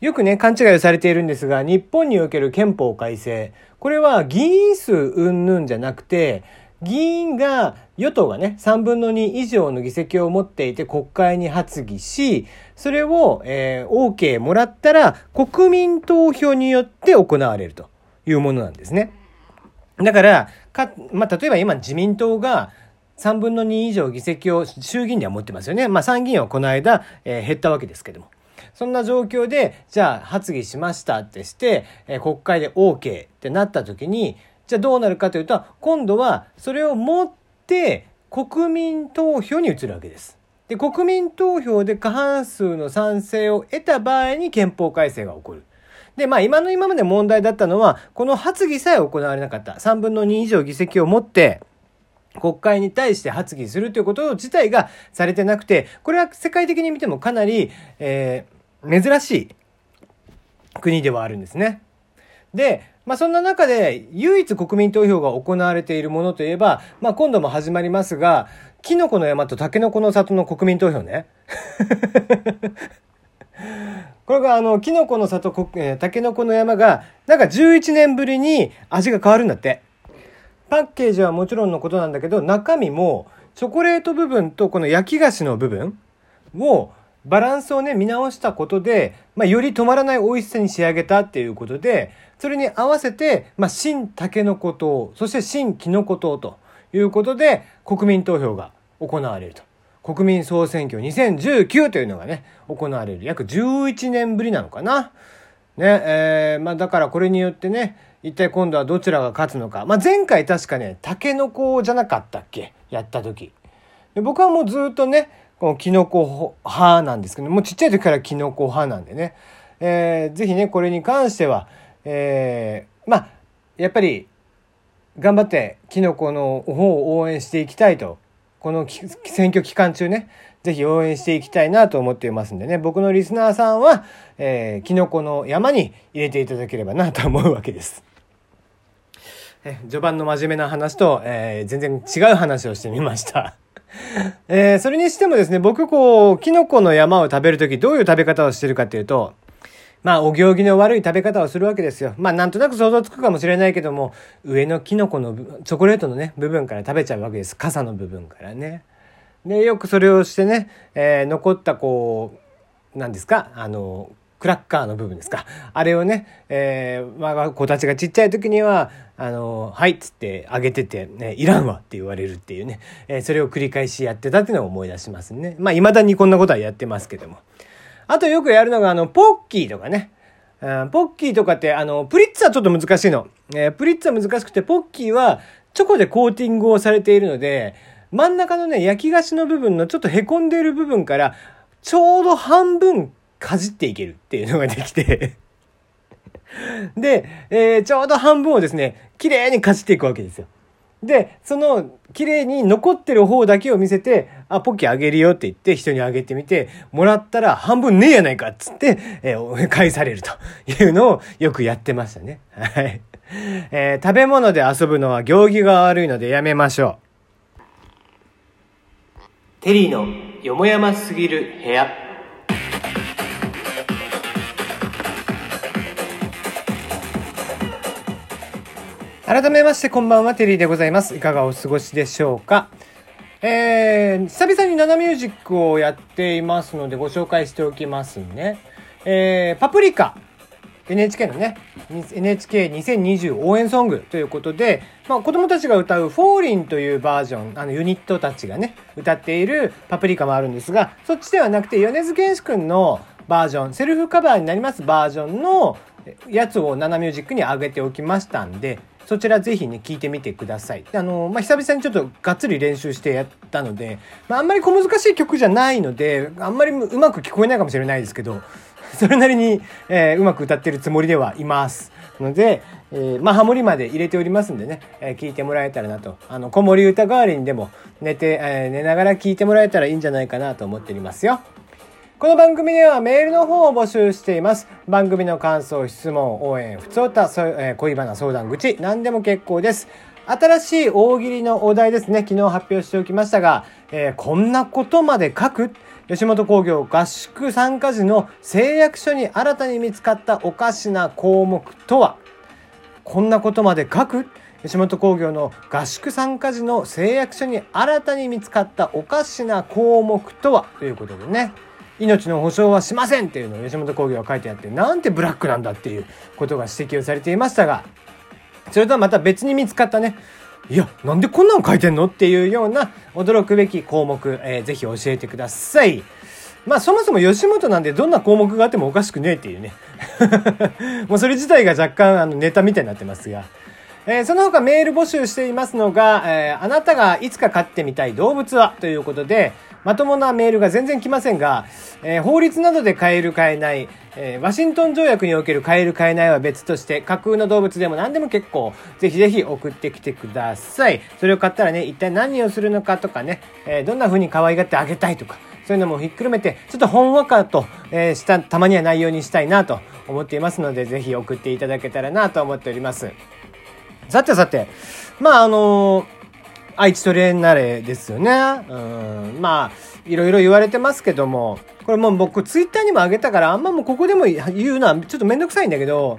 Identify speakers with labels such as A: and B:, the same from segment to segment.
A: よくね、勘違いをされているんですが、日本における憲法改正。これは議員数云々じゃなくて、議員が、与党がね、3分の2以上の議席を持っていて国会に発議し、それを、えー、OK もらったら、国民投票によって行われるというものなんですね。だから、か、まあ、例えば今自民党が、3分の2以上議席を衆議院では持ってますよね。まあ参議院はこの間、えー、減ったわけですけども。そんな状況で、じゃあ発議しましたってして、え、国会で OK ってなった時に、じゃあどうなるかというと、今度はそれを持って国民投票に移るわけです。で、国民投票で過半数の賛成を得た場合に憲法改正が起こる。で、まあ今の今まで問題だったのは、この発議さえ行われなかった。3分の2以上議席を持って、国会に対して発議するということ自体がされてなくて、これは世界的に見てもかなり、えー、珍しい国ではあるんですね。で、まあそんな中で唯一国民投票が行われているものといえば、まあ今度も始まりますが、キノコの山とタケノコの里の国民投票ね。これがあの、キノコの里、タケノコの山が、なんか11年ぶりに味が変わるんだって。パッケージはもちろんのことなんだけど、中身もチョコレート部分とこの焼き菓子の部分をバランスをね、見直したことで、まあ、より止まらない美味しさに仕上げたっていうことで、それに合わせて、まあ、新タケノコ糖、そして新キノコ糖ということで、国民投票が行われると。国民総選挙2019というのがね、行われる。約11年ぶりなのかな。ね、えー、まあだからこれによってね、一体今度はどちらが勝つのか。まあ前回確かね、タケノコじゃなかったっけ？やった時。僕はもうずっとね、このキノコ派なんですけど、もうちっちゃい時からキノコ派なんでね、えー、ぜひね、これに関しては、えー、まあ、やっぱり、頑張ってキノコの方を応援していきたいと、この選挙期間中ね、ぜひ応援していきたいなと思っていますんでね、僕のリスナーさんは、えー、キノコの山に入れていただければなと思うわけです。え序盤の真面目な話と、えー、全然違う話をしてみました。えー、それにしてもですね、僕こう、キノコの山を食べるときどういう食べ方をしてるかっていうと、まあ、お行儀の悪い食べ方をするわけですよ。まあ、なんとなく想像つくかもしれないけども、上のキノコの、チョコレートのね、部分から食べちゃうわけです。傘の部分からね。で、よくそれをしてね、えー、残ったこう、何ですか、あの、クラッカーの部分ですか。あれをね、えー、我が子たちがちっちゃい時には、あの、はいっつってあげてて、ね、いらんわって言われるっていうね、えー、それを繰り返しやってたっていうのを思い出しますね。まあ、未だにこんなことはやってますけども。あとよくやるのが、あの、ポッキーとかね。うん、ポッキーとかって、あの、プリッツはちょっと難しいの。えー、プリッツは難しくて、ポッキーはチョコでコーティングをされているので、真ん中のね、焼き菓子の部分のちょっと凹んでいる部分から、ちょうど半分かじっていけるっていうのができてで、えー、ちょうど半分をですね、綺麗にかじっていくわけですよ。で、その、綺麗に残ってる方だけを見せて、あ、ポッキーあげるよって言って人にあげてみて、もらったら半分ねえやないかっつって、えー、返されるというのをよくやってましたね。はい。えー、食べ物で遊ぶのは行儀が悪いのでやめましょう。テリーのよもやますぎる部屋。改めましてこんばんは、テリーでございます。いかがお過ごしでしょうか？えー、久々にナナミュージックをやっていますのでご紹介しておきますね。えー、パプリカ。NHK のね、NHK2020 応援ソングということで、まあ子供たちが歌うフォーリンというバージョン、あのユニットたちがね、歌っているパプリカもあるんですが、そっちではなくて米津玄師くんのバージョン、セルフカバーになりますバージョンのやつをナナミュージックに上げておきましたんで、そちらぜひね、聞いてみてください。あの、まあ、久々にちょっとがっつり練習してやったので、まあ、あんまり小難しい曲じゃないので、あんまりうまく聞こえないかもしれないですけど、それなりに、えー、うまく歌ってるつもりではいます。ので、えー、まあ、ハモリまで入れておりますんでね、えー、聞いてもらえたらなと。あの、子守歌代わりにでも寝て、えー、寝ながら聞いてもらえたらいいんじゃないかなと思っておりますよ。この番組ではメールの方を募集しています。番組の感想、質問、応援、ふつおた、えー、恋バナ、相談口、何でも結構です。新しい大喜利のお題ですね。昨日発表しておきましたが、えー、こんなことまで書く？吉本興業合宿参加時の誓約書に新たに見つかったおかしな項目とは？こんなことまで書く？吉本興業の合宿参加時の誓約書に新たに見つかったおかしな項目とは？ということでね命の保証はしませんっていうのを吉本興業は書いてあってなんてブラックなんだっていうことが指摘をされていましたがそれとはまた別に見つかったねいやなんでこんなん書いてんのっていうような驚くべき項目、えー、ぜひ教えてください。まあそもそも吉本なんでどんな項目があってもおかしくねえっていうね もうそれ自体が若干あのネタみたいになってますが。えー、その他メール募集していますのが、えー、あなたがいつか飼ってみたい動物はということで、まともなメールが全然来ませんが、えー、法律などで飼える飼えない、えワシントン条約における飼える飼えないは別として、架空の動物でも何でも結構、ぜひぜひ送ってきてください。それを買ったらね、一体何をするのかとかね、えどんな風に可愛がってあげたいとか、そういうのもひっくるめて、ちょっとほんわかと、えした、たまには内容にしたいなと思っていますので、ぜひ送っていただけたらなと思っております。さてさて、まああのー、愛知トレーナレですよね。うん、まあ、いろいろ言われてますけども、これもう僕ツイッターにもあげたから、あんまもうここでも言うのはちょっとめんどくさいんだけど、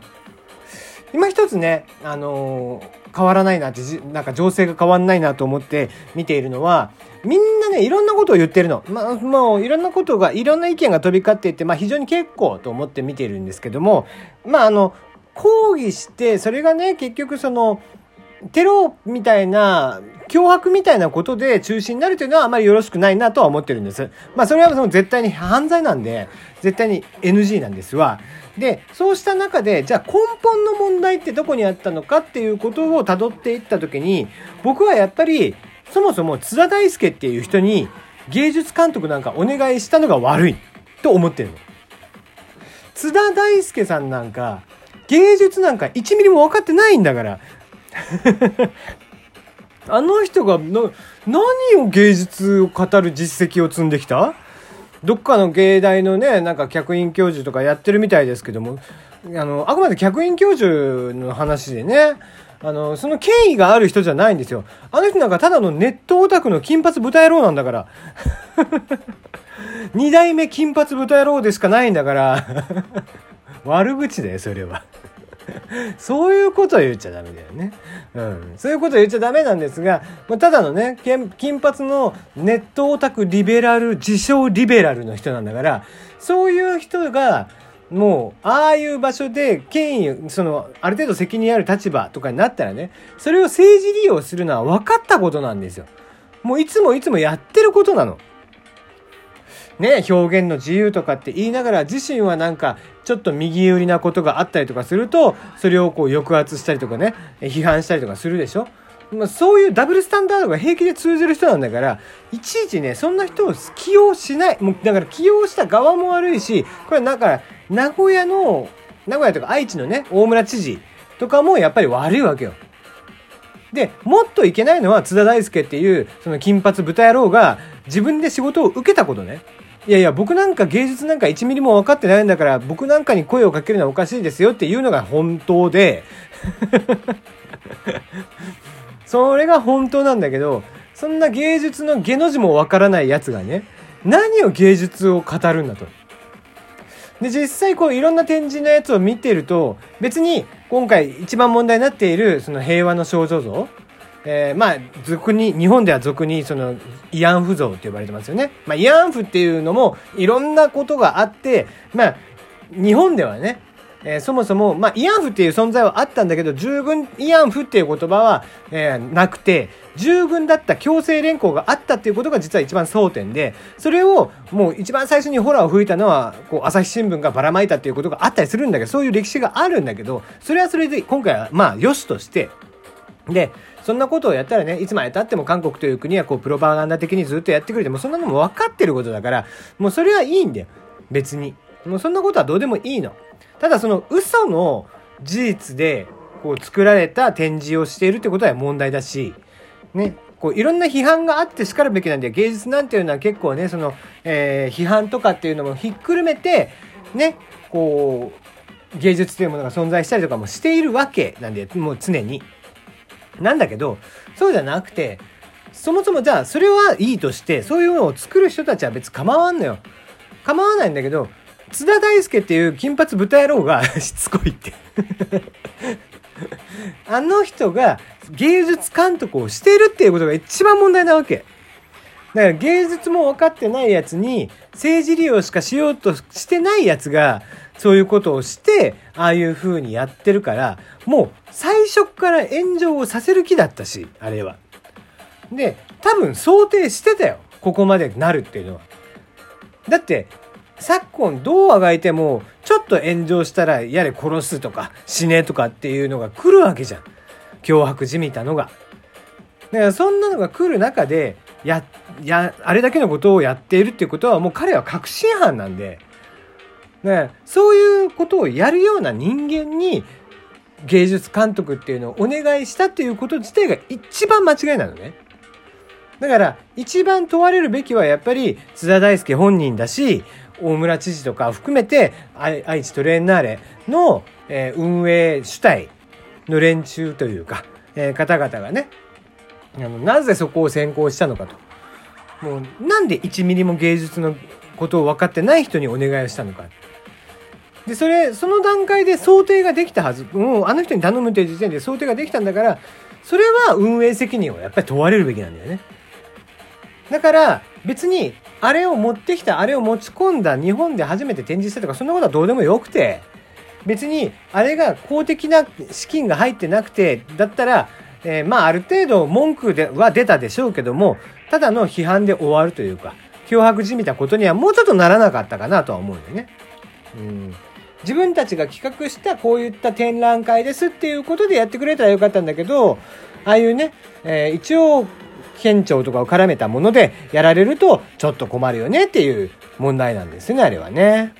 A: 今一つね、あのー、変わらないなって、なんか情勢が変わんないなと思って見ているのは、みんなね、いろんなことを言ってるの。まあ、もういろんなことが、いろんな意見が飛び交っていて、まあ非常に結構と思って見ているんですけども、まああの、抗議して、それがね、結局その、テロみたいな、脅迫みたいなことで中止になるというのはあまりよろしくないなとは思ってるんです。まあそれはその絶対に犯罪なんで、絶対に NG なんですわ。で、そうした中で、じゃあ根本の問題ってどこにあったのかっていうことを辿っていった時に、僕はやっぱり、そもそも津田大介っていう人に芸術監督なんかお願いしたのが悪いと思ってるの。津田大介さんなんか、芸術なんか1ミリも分かってないんだから。あの人がな、何を芸術を語る実績を積んできた？どっかの芸大のね、なんか客員教授とかやってるみたいですけども、あの、あくまで客員教授の話でね、あの、その権威がある人じゃないんですよ。あの人なんかただのネットオタクの金髪豚野郎なんだから。二代目金髪豚野郎でしかないんだから 悪口だよ、それは そういうことを言っちゃダメだよね。うん。そういうことを言っちゃダメなんですが、まあ、ただのね、金髪のネットオタクリベラル、自称リベラルの人なんだから、そういう人が、もう、ああいう場所で権威、その、ある程度責任ある立場とかになったらね、それを政治利用するのは分かったことなんですよ。もういつもいつもやってることなの。ね、表現の自由とかって言いながら自身はなんかちょっと右寄りなことがあったりとかすると、それをこう抑圧したりとかね、批判したりとかするでしょ？まあ、そういうダブルスタンダードが平気で通じる人なんだから、いちいちね、そんな人を起用しない。もう、だから起用した側も悪いし、これなんか、名古屋の、名古屋とか愛知のね、大村知事とかもやっぱり悪いわけよ。で、もっといけないのは津田大介っていう、その金髪豚野郎が自分で仕事を受けたことね。いやいや、僕なんか芸術なんか1ミリも分かってないんだから、僕なんかに声をかけるのはおかしいですよっていうのが本当で それが本当なんだけど、そんな芸術の下の字も分からない奴がね、何を芸術を語るんだと。で、実際こういろんな展示のやつを見てると、別に今回一番問題になっているその平和の少女像えー、まあ、俗に、日本では俗に、その、慰安婦像って呼ばれてますよね。まあ、慰安婦っていうのも、いろんなことがあって、まあ、日本ではね、えー、そもそも、まあ、慰安婦っていう存在はあったんだけど、従軍慰安婦っていう言葉は、えー、なくて、従軍だった強制連行があったっていうことが実は一番争点で、それをもう一番最初にホラーを吹いたのは、こう、朝日新聞がばらまいたっていうことがあったりするんだけど、そういう歴史があるんだけど、それはそれで今回は、まあ、良しとして、で、そんなことをやったらね、いつまでたっても韓国という国はこう、プロパガンダ的にずっとやってくれて、もそんなのも分かってることだから、もうそれはいいんだよ。別に。もうそんなことはどうでもいいの。ただその嘘の事実で、こう作られた展示をしているってことは問題だし、ね、こういろんな批判があってしかるべきなんで芸術なんていうのは結構ねその、えー、批判とかっていうのもひっくるめてねこう芸術というものが存在したりとかもしているわけなんでもう常に。なんだけど、そうじゃなくて、そもそもじゃあそれはいいとしてそういうのを作る人たちは別に構わんのよ構わないんだけど津田大介っていう金髪豚野郎が しつこいって あの人が芸術監督をしてるっていうことが一番問題なわけ。だから芸術も分かってないやつに政治利用しかしようとしてないやつがそういうことをしてああいう風にやってるからもう最初から炎上をさせる気だったしあれは。で多分想定してたよここまでなるっていうのは。だって昨今どうあがいてもちょっと炎上したらやれ殺すとか死ねとかっていうのが来るわけじゃん脅迫じみたのがだからそんなのが来る中でややあれだけのことをやっているっていうことはもう彼は確信犯なんでね、そういうことをやるような人間に芸術監督っていうのをお願いしたっていうこと自体が一番間違いなのね。だから一番問われるべきはやっぱり津田大介本人だし大村知事とか含めて愛知トレーナーレの、え、運営主体の連中というか、え、方々がねあのなぜそこを先行したのかともうなんで1ミリも芸術のことを分かってない人にお願いをしたのかでそれその段階で想定ができたはず。もうあの人に頼むっていう時点で想定ができたんだからそれは運営責任をやっぱり問われるべきなんだよね。だから別にあれを持ってきたあれを持ち込んだ日本で初めて展示したとかそんなことはどうでもよくて別にあれが公的な資金が入ってなくてだったら、え、まあある程度文句では出たでしょうけどもただの批判で終わるというか脅迫じみたことにはもうちょっとならなかったかなとは思うんだよね。うん。自分たちが企画したこういった展覧会ですっていうことでやってくれたらよかったんだけど、ああいうね、えー、一応県庁とかを絡めたものでやられるとちょっと困るよねっていう問題なんですね、あれはね。